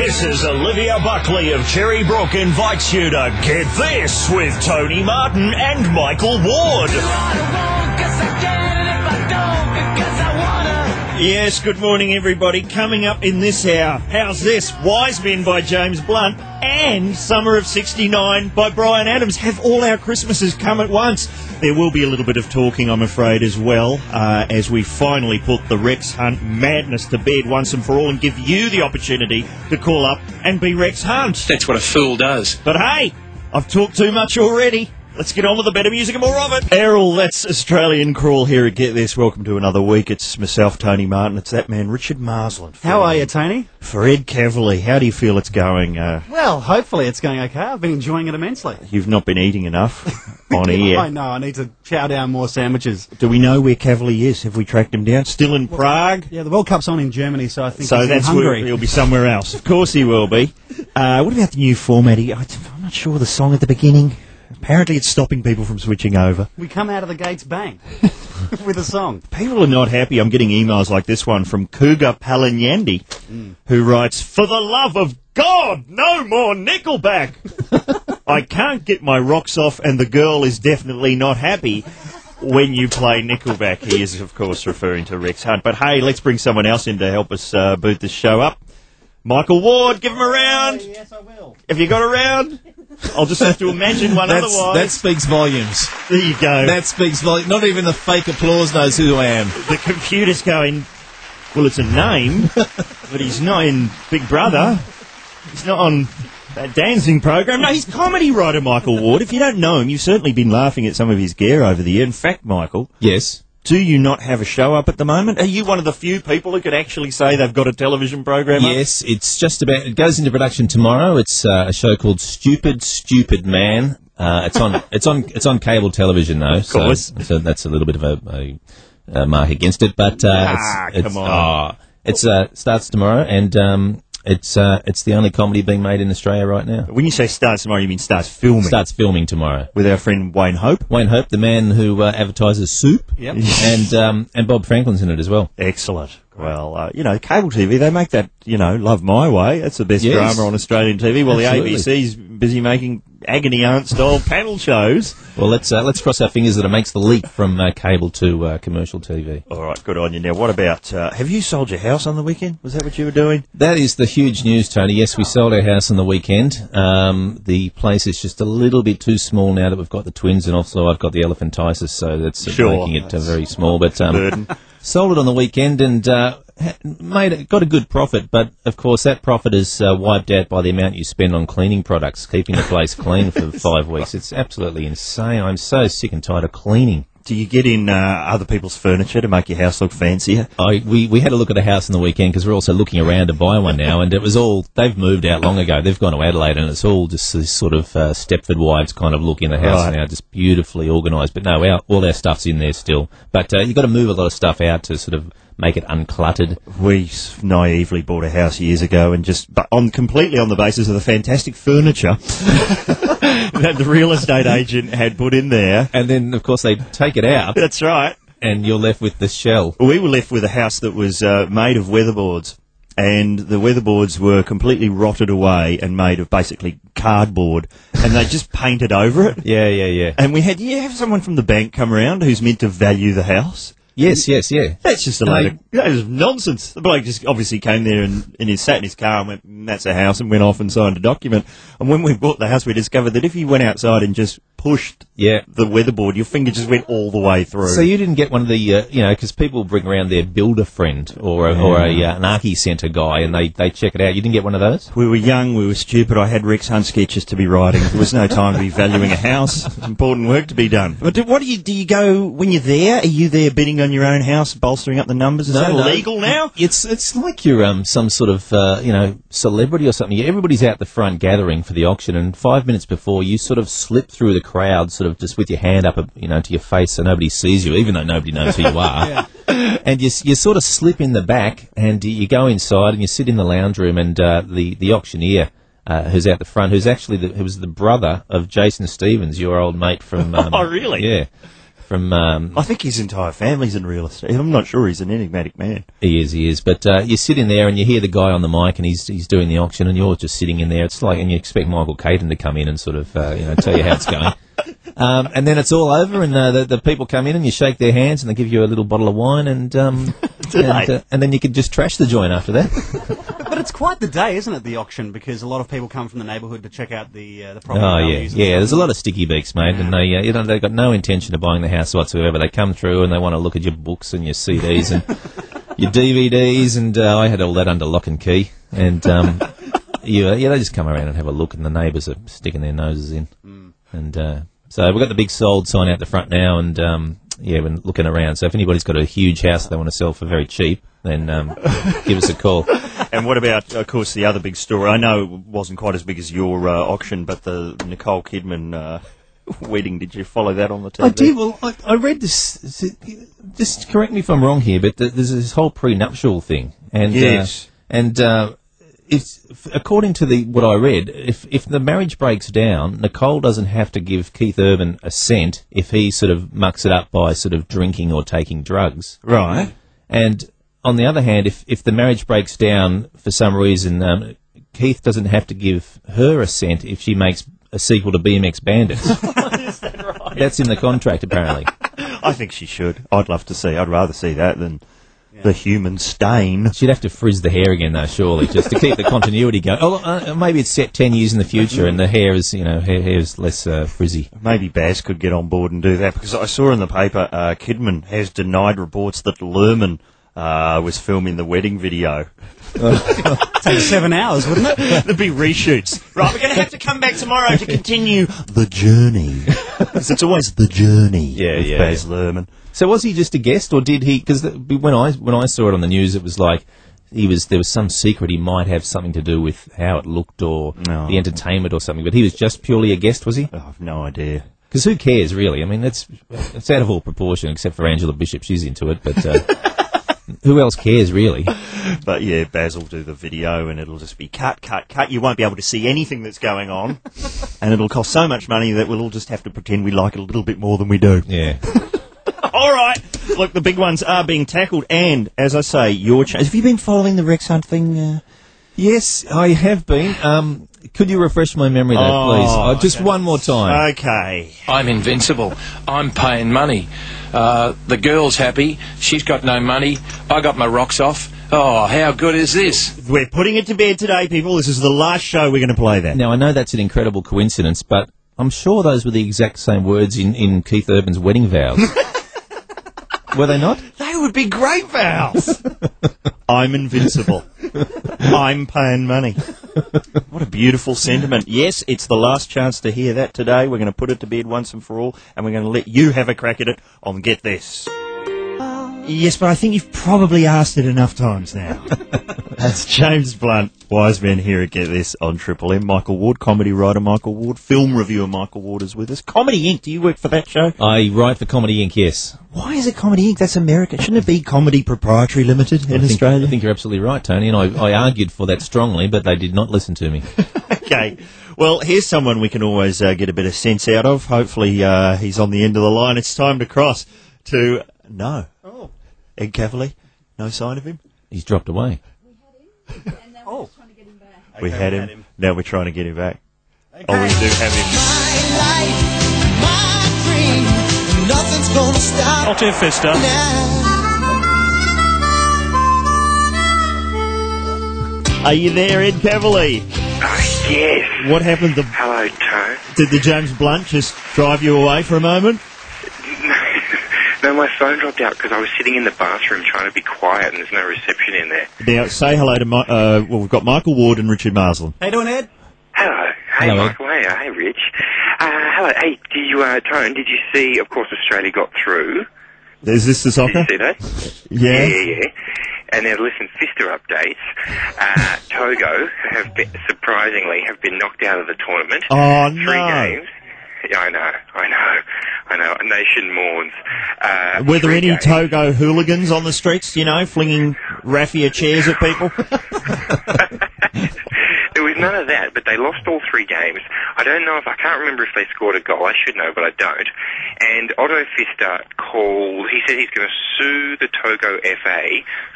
Mrs. Olivia Buckley of Cherrybrook invites you to Get This with Tony Martin and Michael Ward. Yes, good morning, everybody. Coming up in this hour, how's this? Wise Men by James Blunt and Summer of 69 by Bryan Adams. Have all our Christmases come at once? There will be a little bit of talking, I'm afraid, as well, uh, as we finally put the Rex Hunt madness to bed once and for all and give you the opportunity to call up and be Rex Hunt. That's what a fool does. But hey, I've talked too much already. Let's get on with the better music and more of it. Errol, that's Australian Crawl here at Get This. Welcome to another week. It's myself, Tony Martin. It's that man, Richard Marsland. How are you, Tony? For Ed Kavalee, how do you feel it's going? Uh, Well, hopefully it's going okay. I've been enjoying it immensely. you've not been eating enough on air. I air. know, I need to chow down more sandwiches. Do we know where Kavalee is? Have we tracked him down? Still in Prague? Yeah, the World Cup's on in Germany, so I think So he's that's in where he'll be somewhere else. Of course he will be. Uh, what about the new format? I'm not sure the song at the beginning. Apparently it's stopping people from switching over. We come out of the gates bang with a song. People are not happy. I'm getting emails like this one from Cougar Palinyandi, who writes, For the love of God, no more Nickelback! I can't get my rocks off, and the girl is definitely not happy when you play Nickelback. He is, of course, referring to Rex Hunt. But hey, let's bring someone else in to help us uh, boot this show up. Michael Ward, give him a round. yes, I will. Have you got a round? I'll just have to imagine one That's, otherwise. that speaks volumes. there you go. That speaks volumes. Not even the fake applause knows who I am. the computer's going, well, it's a name, but he's not in Big Brother. He's not on that dancing program. No, he's comedy writer, Michael Ward. If you don't know him, you've certainly been laughing at some of his gear over the year. In fact, Michael, Yes. Do you not have a show up at the moment? Are you one of the few people who could actually say they've got a television program up? Yes, it's just about. It goes into production tomorrow. It's uh, a show called Stupid Stupid Man. Uh, it's on. It's on. It's on cable television though. Of course. So, so that's a little bit of a, a, a mark against it, but uh, Ah, it's, it's, come on. oh, it's uh, starts tomorrow, and um, it's uh, it's the only comedy being made in Australia right now. When you say starts tomorrow, you mean starts filming Starts filming tomorrow. with our friend Wayne Hope. Wayne Hope, the man who uh, advertises soup, Yep. and um, and Bob Franklin's in it as well. Excellent. Well, uh, you know, cable TV, they make that, you know, Love My Way. That's the best Yes. drama on Australian TV. Well, Absolutely. the ABC's busy making agony aunt style panel shows. Well, let's uh, let's cross our fingers that it makes the leap from uh, cable to uh, commercial TV. All right, good on you. Now, what about, uh, have you sold your house on the weekend? Was that what you were doing? That is the huge news, Tony. Yes, we sold our house on the weekend. Um, the place is just a little bit too small now that we've got the twins, and also I've got the elephantiasis, so that's Sure. making it uh, very small. But um, sold it on the weekend and uh, made got a good profit. But of course, that profit is uh, wiped out by the amount you spend on cleaning products, keeping the place clean for five weeks. It's absolutely insane. I'm so sick and tired of cleaning. Do you get in uh, other people's furniture to make your house look fancier? I, we, we had a look at a house on the weekend because we're also looking around to buy one now, and it was all they've moved out long ago. They've gone to Adelaide, and it's all just this sort of uh, Stepford wives kind of look in the house Right. now, just beautifully organised. But no, our, all our stuff's in there still. But uh, you've got to move a lot of stuff out to sort of make it uncluttered. We naively bought a house years ago and just, but on completely on the basis of the fantastic furniture that the real estate agent had put in there. And then, of course, they take it out, That's right. and you're left with the shell. We were left with a house that was uh, made of weatherboards, and the weatherboards were completely rotted away and made of basically cardboard, and they just painted over it. Yeah, yeah, yeah. And we had, you have someone from the bank come around who's meant to value the house. Yes, yes, yeah. That's just a load of that is nonsense. The bloke just obviously came there and, and he sat in his car and went, "Mm, that's a house, and went off and signed a document. And when we bought the house, we discovered that if you went outside and just pushed Yeah. the weatherboard, your finger just went all the way through. So you didn't get one of the, uh, you know, because people bring around their builder friend or a, or a uh, an Archicentre guy, and they, they check it out. You didn't get one of those. we were young, we were stupid. I had Rex Hunt sketches to be writing. There was no time to be valuing a house. Important work to be done. But do, what do you do? You go when you're there? Are you there bidding on your own house, bolstering up the numbers? Is that illegal now? It's it's like you're um some sort of uh, you know celebrity or something. Everybody's out the front gathering for the auction, and five minutes before you sort of slip through the crowd, sort of just with your hand up, you know, to your face, so nobody sees you, even though nobody knows who you are. And you you sort of slip in the back, and you go inside, and you sit in the lounge room, and uh, the the auctioneer. Uh, who's out the front? Who's actually the, who was the brother of Jason Stevens, your old mate from? Um, Oh, really? Yeah, from um, I think his entire family's in real estate. I'm not sure he's an enigmatic man. He is, he is. But uh, you sit in there and you hear the guy on the mic and he's he's doing the auction and you're just sitting in there. It's like, and you expect Michael Caton to come in and sort of, uh, you know, tell you how it's going. Um, and then it's all over and uh, the, the people come in and you shake their hands and they give you a little bottle of wine and um, and, uh, and then you can just trash the joint after that. It's quite the day, isn't it, the auction? Because a lot of people come from the neighbourhood to check out the uh, the property Oh yeah, yeah. There's a lot of sticky beaks, mate, and they, uh, you know, they've got no intention of buying the house whatsoever. They come through and they want to look at your books and your CDs and your DVDs, and uh, I had all that under lock and key. And um, yeah, yeah, they just come around and have a look, and the neighbours are sticking their noses in. And uh, so we've got the big sold sign out the front now, and um, yeah, we're looking around. So if anybody's got a huge house they want to sell for very cheap, then um, give us a call. And what about, of course, the other big story? I know it wasn't quite as big as your uh, auction, but the Nicole Kidman uh, wedding. Did you follow that on the TV? I did. Well, I, I read this. Just correct me if I'm wrong here, but th- there's this whole prenuptial thing, and Yes. uh, and uh, it's according to the what I read, if if the marriage breaks down, Nicole doesn't have to give Keith Urban a cent if he sort of mucks it up by sort of drinking or taking drugs. Right. And on the other hand, if, if the marriage breaks down for some reason, um, Keith doesn't have to give her a cent if she makes a sequel to BMX Bandits. That's in the contract, apparently. I think she should. I'd love to see. I'd rather see that than the human stain. She'd have to frizz the hair again, though, surely, just to keep the continuity going. Oh, uh, maybe it's set 10 years in the future and the hair is, you know, hair, hair is less uh, frizzy. Maybe Baz could get on board and do that because I saw in the paper uh, Kidman has denied reports that Luhrmann uh, was filming the wedding video. Take seven hours, wouldn't it? There'd be reshoots. Right, we're going to have to come back tomorrow to continue the journey. 'Cause it's always the journey Yeah, with yeah, Baz Luhrmann. So was he just a guest, or did he? Because when I when I saw it on the news, it was like he was there was some secret he might have something to do with how it looked or No. the entertainment or something. But he was just purely a guest, was he? Oh, I've no idea. Because who cares, really? I mean, that's it's out of all proportion, except for Angela Bishop. She's into it, but uh, who else cares, really? But yeah, Baz will do the video and it'll just be cut, cut, cut. You won't be able to see anything that's going on. and it'll cost so much money that we'll all just have to pretend we like it a little bit more than we do. Yeah. All right. Look, the big ones are being tackled. And, as I say, your cha- Have you been following the Rex Hunt thing? Uh, Yes, I have been. Um, could you refresh my memory, though, Oh, please? Uh, just one more time. okay. I'm invincible. I'm paying money. Uh, the girl's happy. She's got no money. I got my rocks off. Oh, how good is this? We're putting it to bed today, people. This is the last show we're going to play that. Now, I know that's an incredible coincidence, but I'm sure those were the exact same words in, in Keith Urban's wedding vows. were they not? They would be great vows. I'm invincible. I'm paying money. What a beautiful sentiment. Yes, it's the last chance to hear that today. We're going to put it to bed once and for all, and we're going to let you have a crack at it on Get This. Yes, but I think you've probably asked it enough times now. That's James Blunt, wise man here at Get This on Triple M. Michael Ward, comedy writer Michael Ward, film reviewer Michael Ward is with us. Comedy Inc. Do you work for that show? I write for Comedy Inc., yes. Why is it Comedy Inc? That's America. Shouldn't it be Comedy Proprietary Limited in I think, Australia? I think you're absolutely right, Tony, and I, I argued for that strongly, but they did not listen to me. okay. Well, here's someone we can always uh, get a bit of sense out of. Hopefully, uh, he's on the end of the line. It's time to cross to no. Ed Kavalee. No sign of him. He's dropped away. Oh. we had him. Now we're trying to get him back. Oh, we do have him. My life, my dream, nothing's gonna stop Altair Festa. now. Are you there, Ed Kavalee? Oh, yes. What happened? The, Hello, Toe. did the James Blunt just drive you away for a moment? No, my phone dropped out because I was sitting in the bathroom trying to be quiet and there's no reception in there. Now, say hello to my, uh, well, we've got Michael Ward and Richard Marsland. How you doing, Ed? Hello. Hey, Hello, Michael. Hey, uh, hey, Rich. Uh, hello. Hey, did you, uh, Tone, did you see, of course, Australia got through? Is this the Did soccer? you see that? Yeah. Yeah, yeah, yeah. And now, listen, Pfister updates. Uh, Togo have been, surprisingly have been knocked out of the tournament. Oh, Three no. games. Yeah, I know, I know, I know. A nation mourns. Uh, Were there any games. Togo hooligans on the streets, you know, flinging raffia chairs at people? There was none of that, but they lost all three games. I don't know if I can't remember if they scored a goal. I should know, but I don't. And Otto Pfister called. He said he's going to sue the Togo FA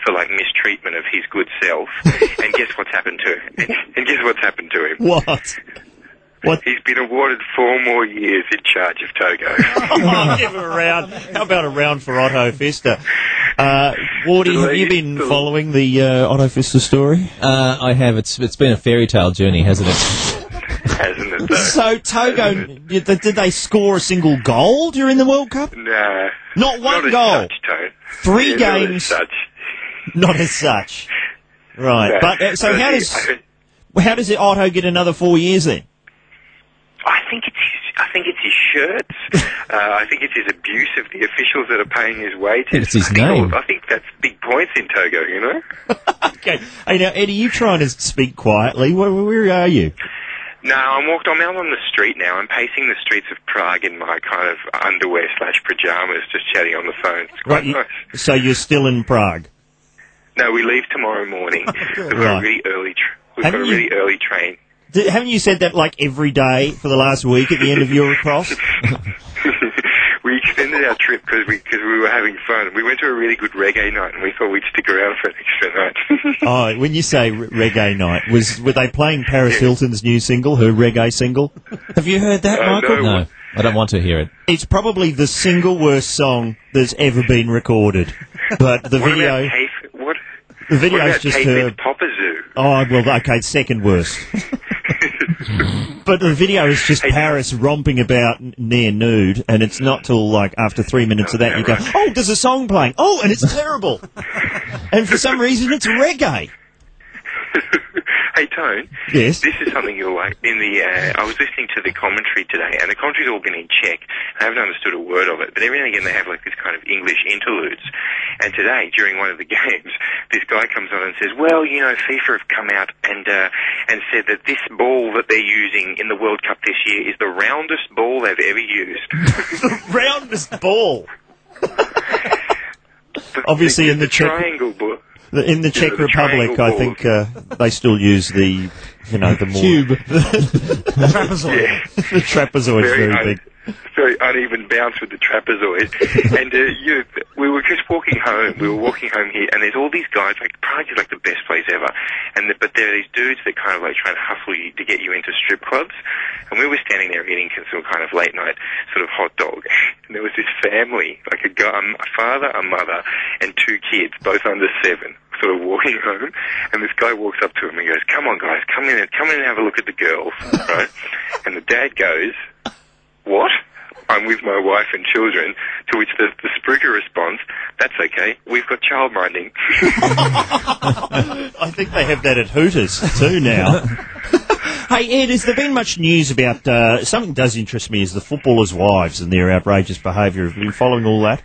for like mistreatment of his good self. and guess what's happened to him? And guess what's happened to him? What? What? He's been awarded four more years in charge of Togo. Oh, give him a round. How about a round for Otto Pfister? Uh, Wardy, have you been following the uh, Otto Pfister story? Uh, I have. It's it's been a fairy tale journey, hasn't it? Hasn't it though? So Togo, did they, did they score a single goal during the World Cup? Nah. Not one not goal. As such, Tone. Three Yeah, not as games. such. Not as such. Right, No. but uh, so But how I does think- how does Otto get another four years then? I think it's his, I think it's his shirts. uh, I think it's his abuse of the officials that are paying his wages. It's his I think name. I think that's big points in Togo. You know. Okay, hey now Eddie, you trying to speak quietly? Where, where are you? No, I'm walked. I'm out on the street now. I'm pacing the streets of Prague in my kind of underwear slash pajamas, just chatting on the phone. It's quite Right, you- nice. so you're still in Prague. No, we leave tomorrow morning. We've got Right. a really early. We've Haven't got a you- really early train. D- haven't you said that like every day for the last week at the end of your cross? we extended our trip because we because we were having fun. We went to a really good reggae night, and we thought we'd stick around for an extra night. oh, when you say re- reggae night, was were they playing Paris Hilton's new single, her reggae single? Have you heard that, Uh, Michael? no. No, I don't want to hear it. It's probably the single worst song that's ever been recorded. But the what video, about Tafe? What? the What video's about just Tafe her. with Papa Zoo? Oh well, okay, second worst. but the video is just Paris romping about near nude, and it's not till like after three minutes of that you go, oh, there's a song playing. Oh, and it's terrible. and for some reason, it's reggae. hey, Tone. Yes. This is something you'll like. In the, uh, I was listening to the commentary today, and the commentary's all been in Czech. I haven't understood a word of it, but every now and again they have like this kind of English interludes. And today, during one of the games, this guy comes on and says, "Well, you know, FIFA have come out and uh, and said that this ball that they're using in the World Cup this year is the roundest ball they've ever used." The roundest ball. The- Obviously in the Czech- triangle ball. The- In the Czech the Republic, I think uh, they still use the, you know, the more Cube. Trapezoid. Yeah. the trapezoid's very, un- big. very uneven bounce with the trapezoid. and uh, you, we were just walking home. We were walking home here, and there's all these guys. Like Prague is like the best place ever. And the, but there are these dudes that kind of like try and hustle you to get you into strip clubs. And we were standing there eating some kind of late night sort of hot dog. And there was this family, like a guy, a father, a mother, and two kids, both under seven. Sort of walking home, and this guy walks up to him and goes, "Come on, guys, come in, and come in and have a look at the girls." Right? And the dad goes, what? I'm with my wife and children. To which the, the spruiker response, that's okay, we've got childminding. I think they have that at Hooters too now. hey Ed, has there been much news about uh, something that does interest me is the footballers' wives and their outrageous behaviour. Have you been following all that?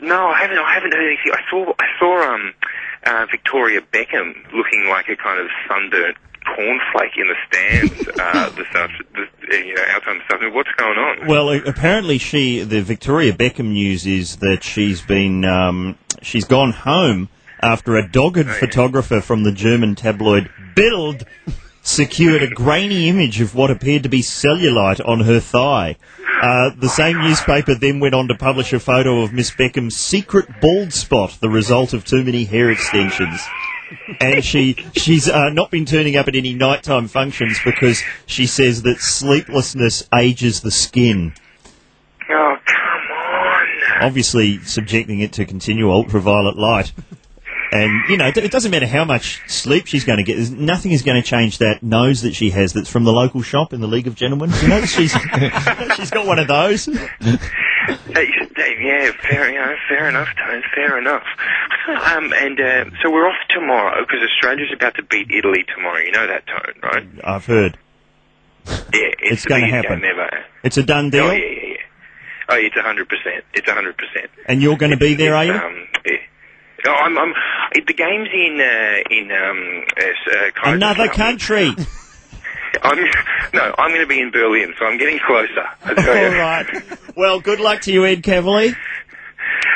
no, I haven't, I haven't heard anything. I saw, I saw, um, uh, Victoria Beckham looking like a kind of sunburnt cornflake in the stands, uh, this, after, this, you know, this afternoon. What's going on? Well, apparently she, the Victoria Beckham news is that she's been, um, she's gone home after a dogged photographer from the German tabloid Bild secured a grainy image of what appeared to be cellulite on her thigh. Uh, the same newspaper then went on to publish a photo of Miss Beckham's secret bald spot, the result of too many hair extensions. And she she's uh, not been turning up at any nighttime functions because she says that sleeplessness ages the skin Oh, come on. obviously subjecting it to continual ultraviolet light. And, you know, it doesn't matter how much sleep she's going to get. There's, nothing is going to change that nose that she has that's from the local shop in the League of Gentlemen. You know, she's, she's got one of those. Hey, Dave, yeah, fair, you know, fair enough, Tone, fair enough. Um, and uh, so we're off tomorrow because Australia's about to beat Italy tomorrow. You know that, Tone, right? I've heard. Yeah, It's the gonna happen. game ever. It's a done deal. Oh yeah, yeah, yeah. Oh, it's a hundred percent. It's a hundred percent. And you're going to be there, are you? Um, yeah. Oh, I'm, I'm. The game's in uh, in um, uh, uh, Another country. I'm no, I'm going to be in Berlin, so I'm getting closer. I tell All you. right. Well, good luck to you, Ed Kavalee.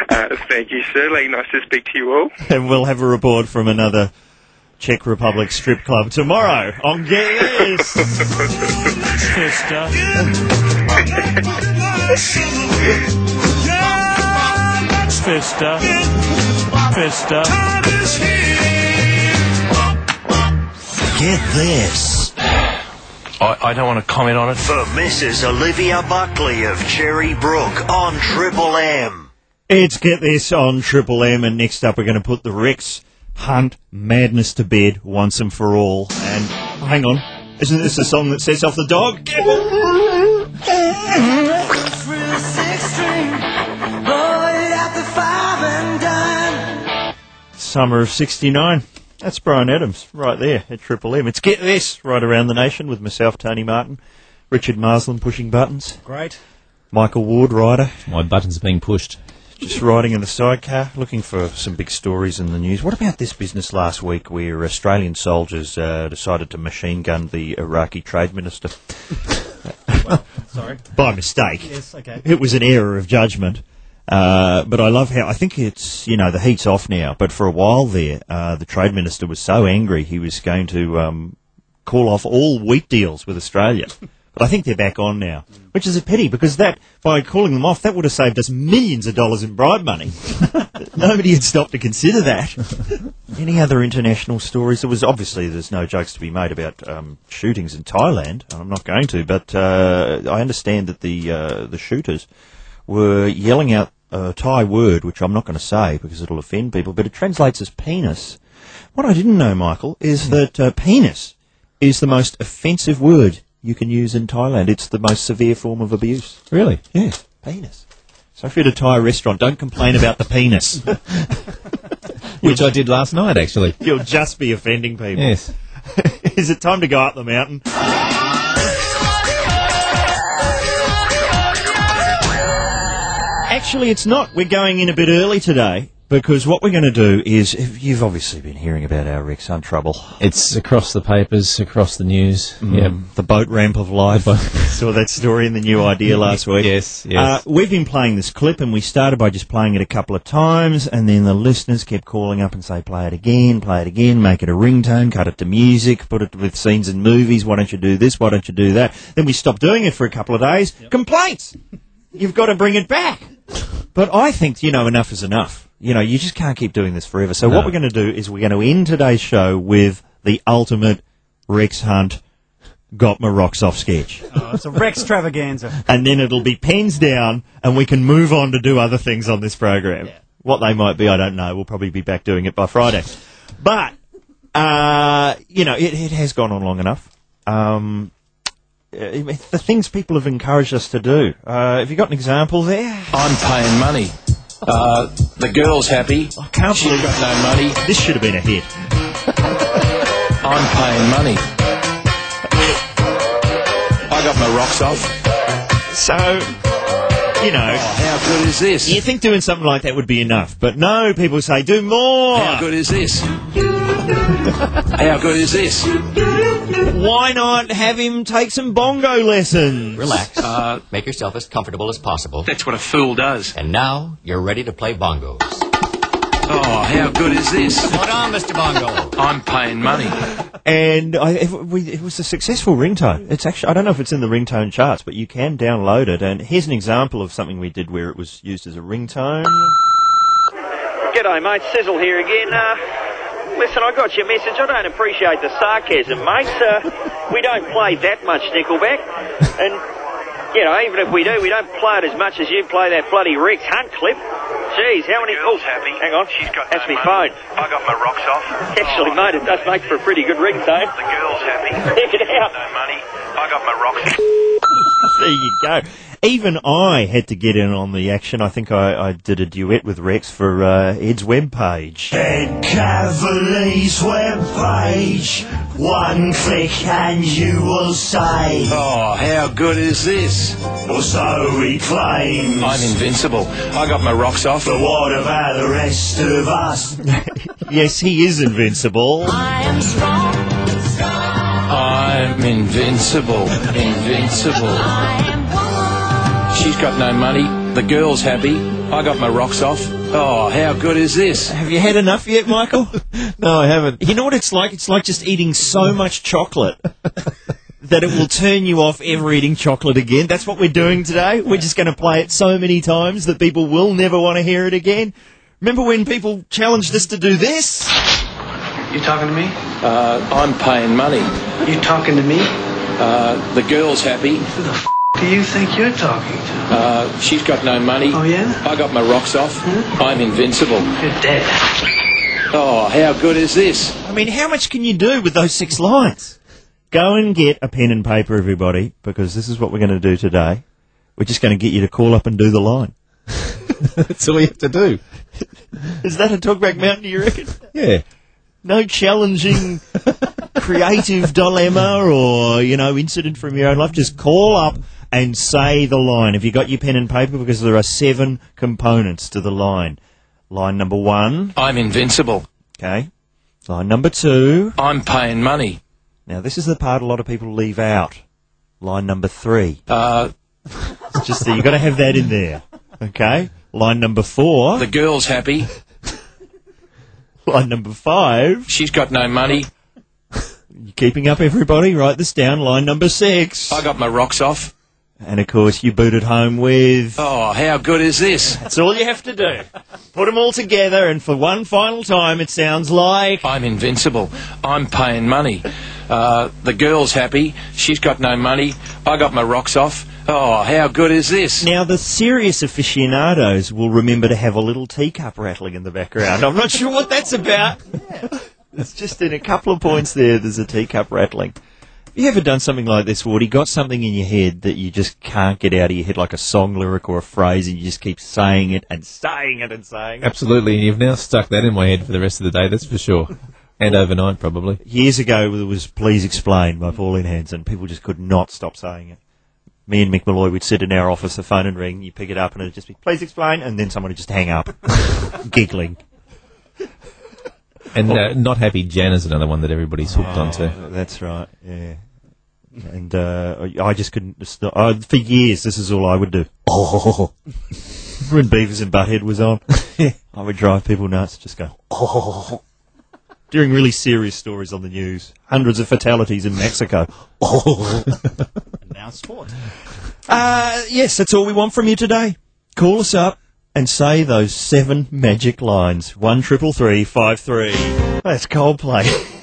Uh, thank you, sir. Like, nice to speak to you all. And we'll have a report from another Czech Republic strip club tomorrow on Get This. Festa. Festa. Festa. Get this. I, I don't want to comment on it. For Mrs. Olivia Buckley of Cherrybrook on Triple M. It's Get This on Triple M, and next up we're going to put the Rex Hunt madness to bed once and for all. And oh, hang on, isn't this the song that sets off the dog? Summer of 69. That's Bryan Adams right there at Triple M. It's Get This right around the nation with myself, Tony Martin, Richard Marsland pushing buttons, Great. Michael Ward, rider, My button's are being pushed. just riding in the sidecar, looking for some big stories in the news. What about this business last week where Australian soldiers uh, decided to machine gun the Iraqi trade minister? Sorry. By mistake. Yes, okay. It was an error of judgment. Uh, but I love how I think it's you know the heat's off now. But for a while there, uh, the trade minister was so angry he was going to um, call off all wheat deals with Australia. But I think they're back on now, which is a pity because that by calling them off, that would have saved us millions of dollars in bribe money. Nobody had stopped to consider that. Any other international stories? There was obviously there's no jokes to be made about um, shootings in Thailand. I'm not going to, but uh, I understand that the uh, the shooters were yelling out a Thai word, which I'm not going to say because it'll offend people, but it translates as penis. What I didn't know, Michael, is that uh, penis is the most offensive word you can use in Thailand. It's the most severe form of abuse. Really? Yeah, penis. So if you're at a Thai restaurant, don't complain about the penis. Which I did last night, actually. You'll just be offending people. Yes. is it time to go up the mountain? Actually, it's not. We're going in a bit early today because what we're going to do is you've obviously been hearing about our Rex Hunt trouble. It's across the papers, across the news. Yep. The boat ramp of life. Saw that story in the new idea last week. Yes, yes. Uh, we've been playing this clip and we started by just playing it a couple of times and then the listeners kept calling up and say, play it again, play it again, make it a ringtone, cut it to music, put it with scenes in movies, why don't you do this, why don't you do that? Then we stopped doing it for a couple of days. Complaints! You've got to bring it back. But I think, you know, enough is enough. You know, you just can't keep doing this forever. So what we're going to do is we're going to end today's show with the ultimate Rex Hunt got my rocks off sketch. Oh, it's a Rex extravaganza. And then it'll be pens down and we can move on to do other things on this program. What they might be, I don't know. We'll probably be back doing it by Friday. But, uh, you know, it, it has gone on long enough. Um, the things people have encouraged us to do. Uh, have you got an example there? I'm paying money. Uh, the girl's happy. I can't She's believe got no money. This should have been a hit. I'm paying money. I got my rocks off. So, you know, How good is this? you think doing something like that would be enough, but no, people say do more. How good is this? How good is this? Why not have him take some bongo lessons? Relax. Uh, Make yourself as comfortable as possible. That's what a fool does. And now you're ready to play bongos. Oh, how good is this? Hold on, Mr. Bongo. I'm paying money. And I, it, we, it was a successful ringtone. It's actually, I don't know if it's in the ringtone charts, but you can download it. And here's an example of something we did where it was used as a ringtone. G'day, mate. Sizzle here again. Uh, listen, I got your message. I don't appreciate the sarcasm, mate. Uh, we don't play that much Nickelback. And, you know, even if we do, we don't play it as much as you play that bloody Rex Hunt clip. Jeez, how many... girl's oh, happy. Hang on. She's got That's no my money. phone. I got my rocks off. Actually, mate, it does make for a pretty good ringtone. The girl's happy. Check it out. No money. I got my rocks off. There you go. Even I had to get in on the action. I think I, I did a duet with Rex for uh, Ed's webpage. Ed Kavalee's webpage. One click and you will say, Oh, how good is this? or so he claims. I'm invincible. I got my rocks off. But what about the rest of us? Yes, he is invincible. I'm strong. strong. I'm invincible. Invincible. She's got no money. The girl's happy. I got my rocks off. Oh, how good is this? Have you had enough yet, Michael? No, I haven't. You know what it's like? It's like just eating so much chocolate that it will turn you off ever eating chocolate again. That's what we're doing today. We're just going to play it so many times that people will never want to hear it again. Remember when people challenged us to do this? You talking to me? Uh, I'm paying money. You talking to me? Uh, the girl's happy. Who the f- do you think you're talking to? Uh, she's got no money. Oh, yeah? I got my rocks off. I'm invincible. You're dead. Oh, how good is this? I mean, how much can you do with those six lines? Go and get a pen and paper, everybody, because this is what we're going to do today. We're just going to get you to call up and do the line. That's all you have to do. Is that a talkback mountain, do you reckon? Yeah. No challenging creative dilemma or, you know, incident from your own life. Just call up and say the line. Have you got your pen and paper? Because there are seven components to the line. Line number one. I'm invincible. Okay. Line number two. I'm paying money. Now, this is the part a lot of people leave out. Line number three. Uh, It's just that you've got to have that in there. Okay. Line number four. the girl's happy. Line number five. She's got no money. You keeping up, everybody? Write this down. Line number six. I got my rocks off. And of course, you booted home with. Oh, how good is this? That's all you have to do. Put them all together, and for one final time, it sounds like. I'm invincible. I'm paying money. Uh, the girl's happy. She's got no money. I got my rocks off. Oh, how good is this? Now, the serious aficionados will remember to have a little teacup rattling in the background. I'm not sure what that's about. It's just in a couple of points there, there's a teacup rattling. Have you ever done something like this, Woody? Got something in your head that you just can't get out of your head, like a song lyric or a phrase, and you just keep saying it and saying it and saying it? Absolutely, and you've now stuck that in my head for the rest of the day, that's for sure. And overnight, probably. Years ago, there was Please Explain by Pauline Hanson. People just could not stop saying it. Me and Mick Molloy would sit in our office, the phone would ring, you pick it up, and it'd just be, please explain, and then someone would just hang up, giggling. And uh, Not Happy Jan is another one that everybody's hooked onto. Oh, That's right, yeah. And uh, I just couldn't stop. Uh, for years, this is all I would do. Oh. when Beavis and Butthead was on, I would drive people nuts, just go, oh. During really serious stories on the news. Hundreds of fatalities in Mexico. Oh. Now sport. Uh, yes, that's all we want from you today. Call us up and say those seven magic lines. One triple three five three. That's Coldplay.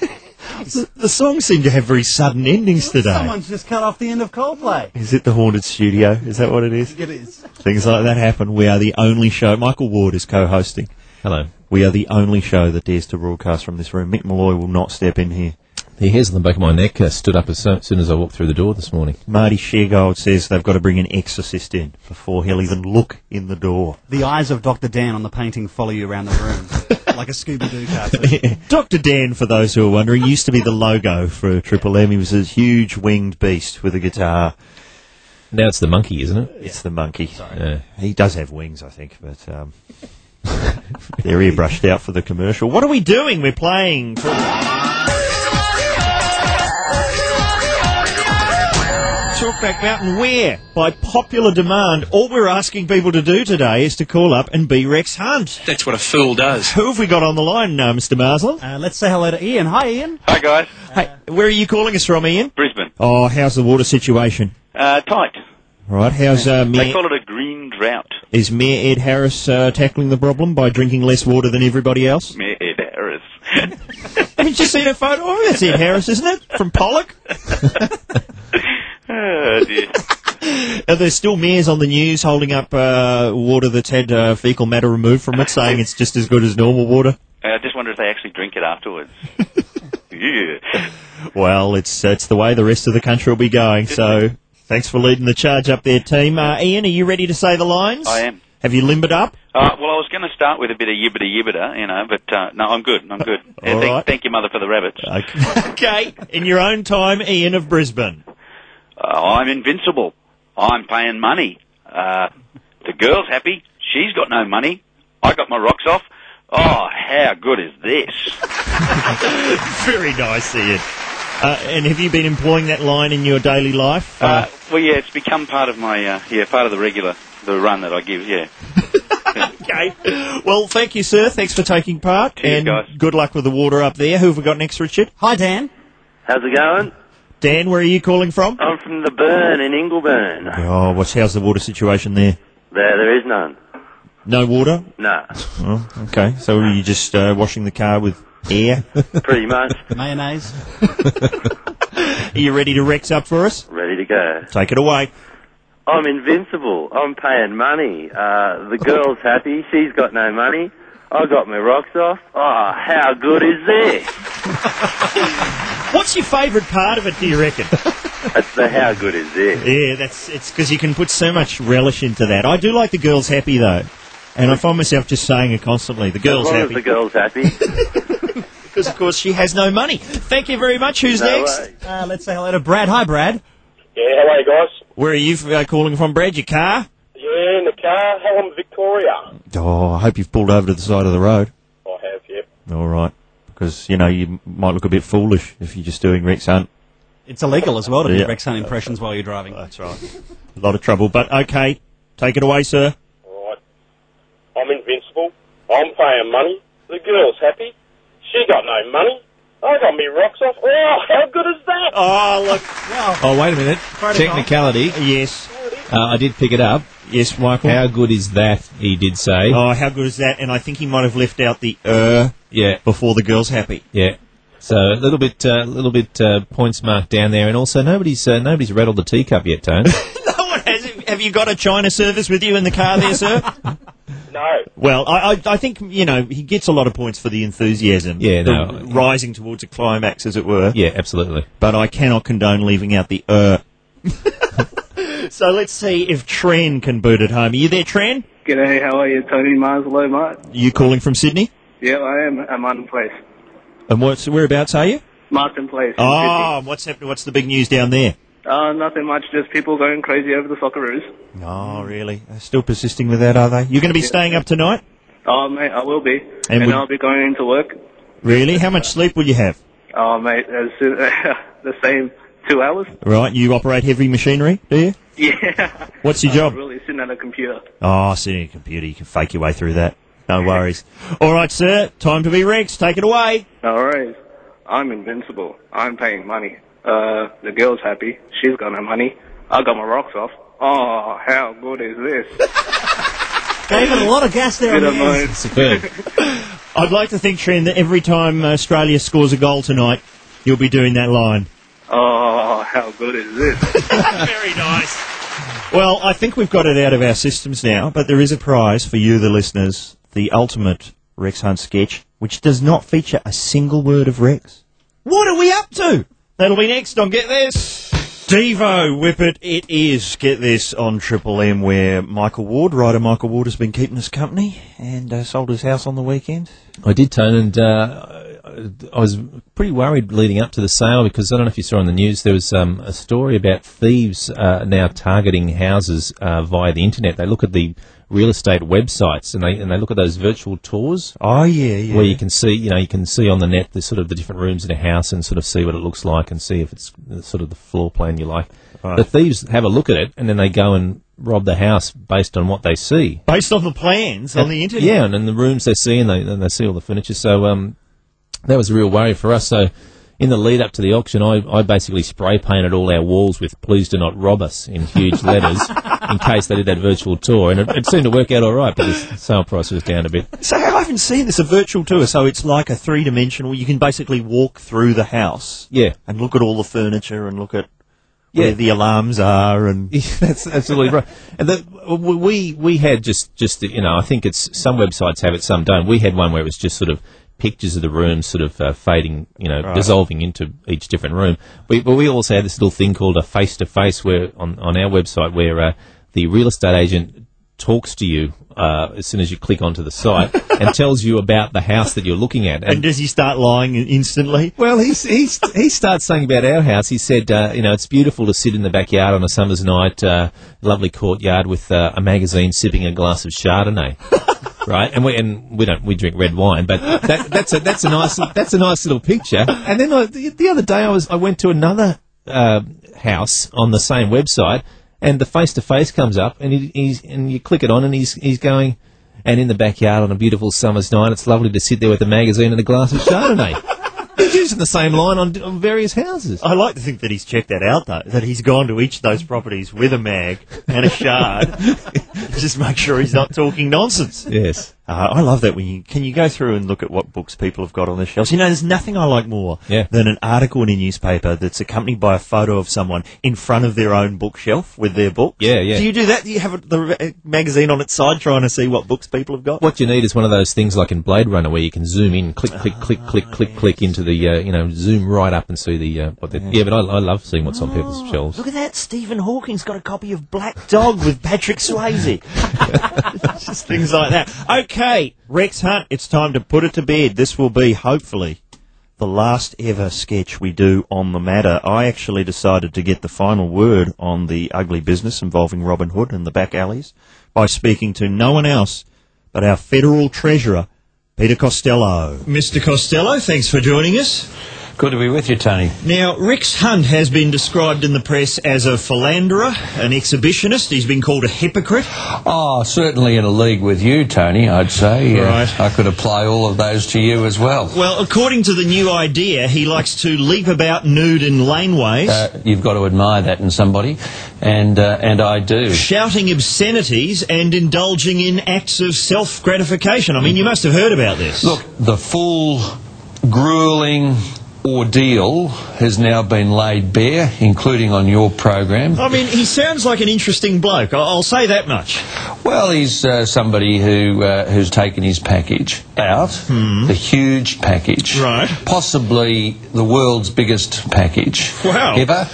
the, the songs seem to have very sudden endings today. Someone's just cut off the end of Coldplay. Is it the haunted studio? Is that what it is? It is. Things like that happen. We are the only show. Michael Ward is co-hosting. Hello. We are the only show that dares to broadcast from this room. Mick Molloy will not step in here. The hairs on the back of my neck uh, stood up as soon as I walked through the door this morning. Marty Sheargold says they've got to bring an exorcist in before he'll even look in the door. The eyes of Dr. Dan on the painting follow you around the room like a Scooby Doo cartoon. Dr. Dan, for those who are wondering, used to be the logo for Triple M. He was a huge winged beast with a guitar. Now it's the monkey, isn't it? It's the monkey. Yeah. He does have wings, I think, but um, they're airbrushed out for the commercial. What are we doing? We're playing. Talkback Mountain where? By popular demand, all we're asking people to do today is to call up and be Rex Hunt. That's what a fool does. Who have we got on the line, now, Mr. Marsland? Uh, let's say hello to Ian. Hi, Ian. Hi guys, Hey, where are you calling us from, Ian? Brisbane. Oh, how's the water situation? Uh, tight. Right, how's uh, They call it a green drought. is Mayor Ed Harris uh, tackling the problem by drinking less water than everybody else? Mayor Ed Harris. Haven't you seen a photo of it? It's Ed Harris, isn't it? From Pollock? oh. Are there still mayors on the news holding up uh, water that's had uh, fecal matter removed from it, saying it's just as good as normal water? I just wonder if they actually drink it afterwards. yeah. Well, it's it's the way the rest of the country will be going. So, thanks for leading the charge up there, team. Uh, Ian, are you ready to say the lines? I am. Have you limbered up? Uh, well, I was going to start with a bit of yibbida yibbida, you know, but uh, no, I'm good. I'm good. Yeah, All thank, thank you, mother, for the rabbits. Okay. okay, in your own time, Ian of Brisbane. Uh, I'm invincible. I'm paying money. Uh, the girl's happy. She's got no money. I got my rocks off. Oh, how good is this? Very nice, Ian. Uh, and have you been employing that line in your daily life? Uh, well, yeah, it's become part of my, uh, yeah, part of the regular, the run that I give, yeah. okay. Well, thank you, sir. Thanks for taking part. Cheers, and guys. good luck with the water up there. Who have we got next, Richard? Hi, Dan. How's it going? Dan, where are you calling from? I'm from the Burn in Ingleburn. Oh, what's how's the water situation there? There, there is none. No water? No. Oh, okay. So are you just uh, washing the car with air? pretty much Mayonnaise. are you ready to Rex up for us? ready to go. Take it away. I'm invincible. I'm paying money. Uh, the girl's happy. She's got no money. I got my rocks off. Oh, how good is this? What's your favourite part of it, do you reckon? That's the how good is this? yeah, that's it's because you can put so much relish into that. I do like the girls happy though, and I find myself just saying it constantly. The As girls long as happy the girl's happy. because, of course, she has no money. Thank you very much. Who's No next? Uh, let's say hello to Brad. Hi, Brad. Yeah, how are you guys? Where are you uh, calling from, Brad? Your car? Yeah, in the car, Hallam, Victoria. Oh, I hope you've pulled over to the side of the road. I have, yep. All right, because you know you might look a bit foolish if you're just doing Rex Hunt. It's illegal as well to do Yeah. Rex Hunt impressions while you're driving. That's right. A lot of trouble, but okay. Take it away, sir. Right. I'm invincible. I'm paying money. The girl's happy. She got no money. I got me rocks off. Oh, how good is that? Oh, look. Oh, wait a minute. Technicality. Yes. Uh, I did pick it up. Yes, Michael. How good is that? He did say. Oh, how good is that? And I think he might have left out the er Yeah, before the girl's happy. yeah. So a little bit, a little bit uh, points marked down there, and also nobody's uh, nobody's rattled the teacup yet, Tone. no one has. Have you got a China service with you in the car there, sir? No. well, I, I, I think, you know, he gets a lot of points for the enthusiasm. Yeah, the no. Rising towards a climax, as it were. yeah, absolutely. But I cannot condone leaving out the er. so let's see if Trent can boot it home. Are you there, Trent? G'day, how are you? Tony Mars, hello, mate. You calling from Sydney? Yeah, I am at Martin Place. And what's, whereabouts are you? Martin Place. in Oh, what's happening? What's the big news down there? Uh, nothing much, just people going crazy over the Socceroos. Oh, really? They're still persisting with that, are they? You're going to be staying up tonight? Oh, mate, I will be. And And, would- I'll be going into work. Really? How much sleep will you have? Oh, mate, as soon, the same two hours. Right, you operate heavy machinery, do you? Yeah. What's your job? really sitting at a computer. Oh, sitting at a computer, you can fake your way through that. No worries. All right, sir, time to be Rex. Take it away. No worries. I'm invincible. I'm paying money. Uh, the girl's happy. She's got her money. I got my rocks off. Oh, how good is this? Gave it a lot of gas there. Bit on the end. Superb. I'd like to think, Trent, that every time Australia scores a goal tonight, you'll be doing that line. Oh, how good is this? Very nice. Well, I think we've got it out of our systems now, but there is a prize for you, the listeners, the ultimate Rex Hunt sketch, which does not feature a single word of Rex. What are we up to? That'll be next on Get This. Devo Whippet, it is Get This on Triple M, where Michael Ward, writer Michael Ward, has been keeping us company and uh, sold his house on the weekend. I did, Tone, and uh, I was pretty worried leading up to the sale because I don't know if you saw on the news there was um, a story about thieves uh, now targeting houses uh, via the internet. They look at the real estate websites and they and they look at those virtual tours. Oh, yeah, yeah. Where you can see, you know, you can see on the net the sort of the different rooms in a house and sort of see what it looks like and see if it's sort of the floor plan you like. Right. The thieves have a look at it and then they go and rob the house based on what they see. Based on the plans on the internet. Yeah, and in the rooms they see, and they, and they see all the furniture. So um, that was a real worry for us. So in the lead up to the auction, I, I basically spray painted all our walls with "Please do not rob us" in huge letters, in case they did that virtual tour, and it, it seemed to work out all right because the sale price was down a bit. So I haven't seen this, a virtual tour. So it's like a three dimensional. You can basically walk through the house. Yeah. And look at all the furniture and look at Yeah. where the alarms are and. Yeah, that's absolutely right. And the, we we had just just you know I think it's some websites have it, some don't. We had one where it was just sort of pictures of the rooms sort of uh, fading, you know, Right. dissolving into each different room. We, but we also had this little thing called a face to face where on on our website where uh, the real estate agent talks to you uh, as soon as you click onto the site and tells you about the house that you're looking at. And does he start lying instantly? Well, he's, he's, he starts saying about our house. He said, uh, you know, it's beautiful to sit in the backyard on a summer's night, uh, lovely courtyard with uh, a magazine, sipping a glass of Chardonnay. right, and we and we don't we drink red wine, but that, that's a that's a nice that's a nice little picture. And then I, the, the other day I was I went to another uh, house on the same website, and the face to face comes up, and he, he's and you click it on, and he's he's going. And in the backyard on a beautiful summer's night, it's lovely to sit there with a magazine and a glass of Chardonnay. He's using the same line on, on various houses. I like to think that he's checked that out, though. That he's gone to each of those properties with a mag and a shard, just make sure he's not talking nonsense. Yes. Uh, I love that when you can you go through and look at what books people have got on their shelves. You know, there's nothing I like more Yeah. than an article in a newspaper that's accompanied by a photo of someone in front of their own bookshelf with their book. Yeah, yeah. Do you do that? Do you have a, the uh, magazine on its side trying to see what books people have got? What you need is one of those things like in Blade Runner where you can zoom in, click, click, click, click, click, click into the, uh, you know, zoom right up and see the, uh, what the, yeah, but I, I love seeing what's on people's shelves. Look at that! Stephen Hawking's got a copy of Black Dog with Patrick Swayze. Just things like that. Okay, Rex Hunt, it's time to put it to bed. This will be, hopefully, the last ever sketch we do on the matter. I actually decided to get the final word on the ugly business involving Robin Hood and the back alleys by speaking to no one else but our federal treasurer, Peter Costello. Mr. Costello, thanks for joining us. Good to be with you, Tony. Now, Rex Hunt has been described in the press as a philanderer, an exhibitionist. He's been called a hypocrite. Oh, certainly in a league with you, Tony, I'd say. Uh, Right. I could apply all of those to you as well. Well, according to the new idea, he likes to leap about nude in laneways, Uh, you've got to admire that in somebody, and uh, and I do. shouting obscenities and indulging in acts of self gratification. I mean, you must have heard about this. Look, the full, grueling ordeal has now been laid bare, including on your program. I mean, he sounds like an interesting bloke. I'll say that much. Well, he's uh, somebody who uh, who's taken his package out, the huge package, Hmm. Right. Possibly the world's biggest package Wow. ever,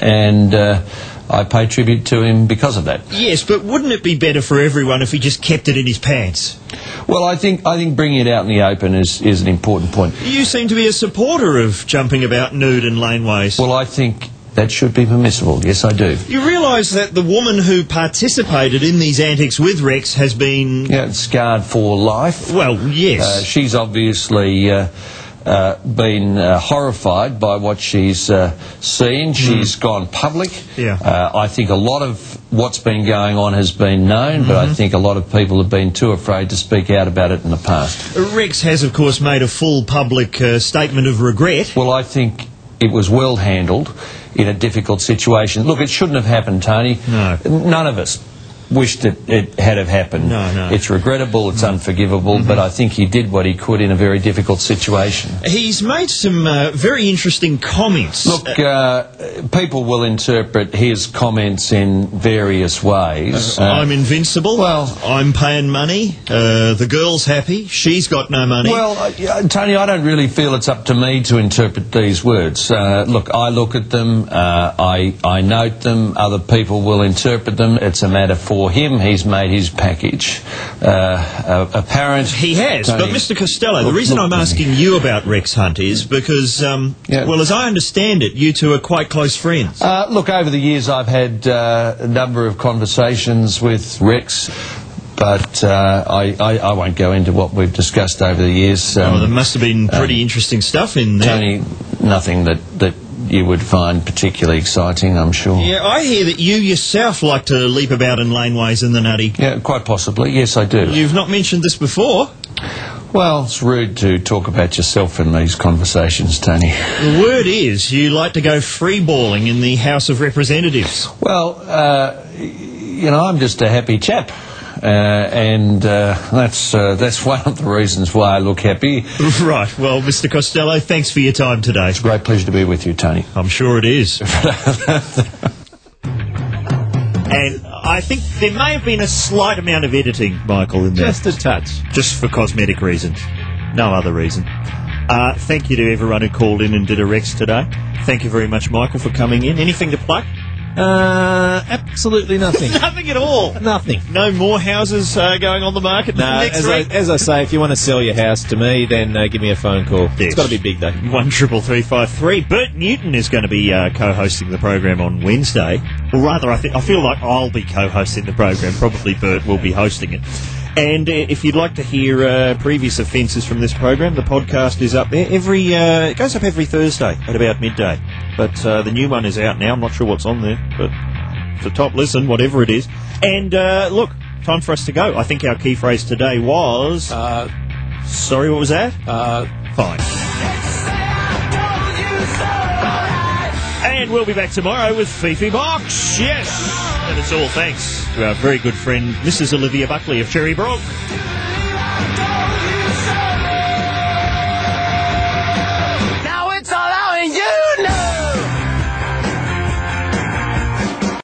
and uh, I pay tribute to him because of that. Yes, but wouldn't it be better for everyone if he just kept it in his pants? Well, I think I think bringing it out in the open is, is an important point. You seem to be a supporter of jumping about nude in laneways. Well, I think that should be permissible. Yes, I do. You realise that the woman who participated in these antics with Rex has been. Yeah, scarred for life. Well, yes. Uh, she's obviously uh, uh, been uh, horrified by what she's uh, seen. She's gone public. Yeah. Uh, I think a lot of what's been going on has been known, but I think a lot of people have been too afraid to speak out about it in the past. Rex has, of course, made a full public uh, statement of regret. Well, I think it was well handled in a difficult situation. Look, it shouldn't have happened, Tony. No. None of us wished it, it had have happened. No, no. It's regrettable, it's unforgivable, but I think he did what he could in a very difficult situation. He's made some uh, very interesting comments. Look, uh, people will interpret his comments in various ways. Uh, I'm invincible. well- I'm paying money. Uh, the girl's happy. She's got no money. Well, uh, Tony, I don't really feel it's up to me to interpret these words. Uh, look, I look at them, uh, I, I note them, other people will interpret them. It's a matter for him. He's made his package uh, uh, apparent. He has, but Mr. Costello, the reason look I'm asking you about Rex Hunt is because, um, Yeah. well, as I understand it, you two are quite close friends. Uh, look, over the years, I've had uh, a number of conversations with Rex, but uh, I, I, I won't go into what we've discussed over the years. Um, oh, there must have been pretty interesting stuff in there. Tony, nothing that, that you would find particularly exciting, I'm sure. Yeah, I hear that you yourself like to leap about in laneways in the nutty. Yeah, quite possibly. Yes, I do. You've not mentioned this before. Well, it's rude to talk about yourself in these conversations, Tony. The word is you like to go freeballing in the House of Representatives. Well, uh, you know, I'm just a happy chap. Uh, and uh, that's uh, that's one of the reasons why I look happy. Right. Well, Mr. Costello, thanks for your time today. It's a great pleasure to be with you, Tony. I'm sure it is. and I think there may have been a slight amount of editing, Michael, in there. Just a touch. Just for cosmetic reasons. No other reason. Uh, thank you to everyone who called in and did a Rex today. Thank you very much, Michael, for coming in. Anything to plug? Uh, absolutely nothing. Nothing at all. nothing. No more houses uh, going on the market No, next as I, as I say, if you want to sell your house to me, then uh, give me a phone call. Yes. It's got to be big though. One triple three five three. Bert Newton is going to be uh, co-hosting the program on Wednesday. Or rather, I think I feel like I'll be co-hosting the program. Probably Bert will be hosting it. And uh, if you'd like to hear uh, previous offences from this program, the podcast is up there every. Uh, it goes up every Thursday at about midday. But uh, the new one is out now. I'm not sure what's on there, but it's a top listen, whatever it is. And uh, look, time for us to go. I think our key phrase today was. Uh, sorry, what was that? Uh, Fine. And we'll be back tomorrow with Fifi Box. Yes. And it's all thanks to our very good friend, Mrs. Olivia Buckley of Cherrybrook.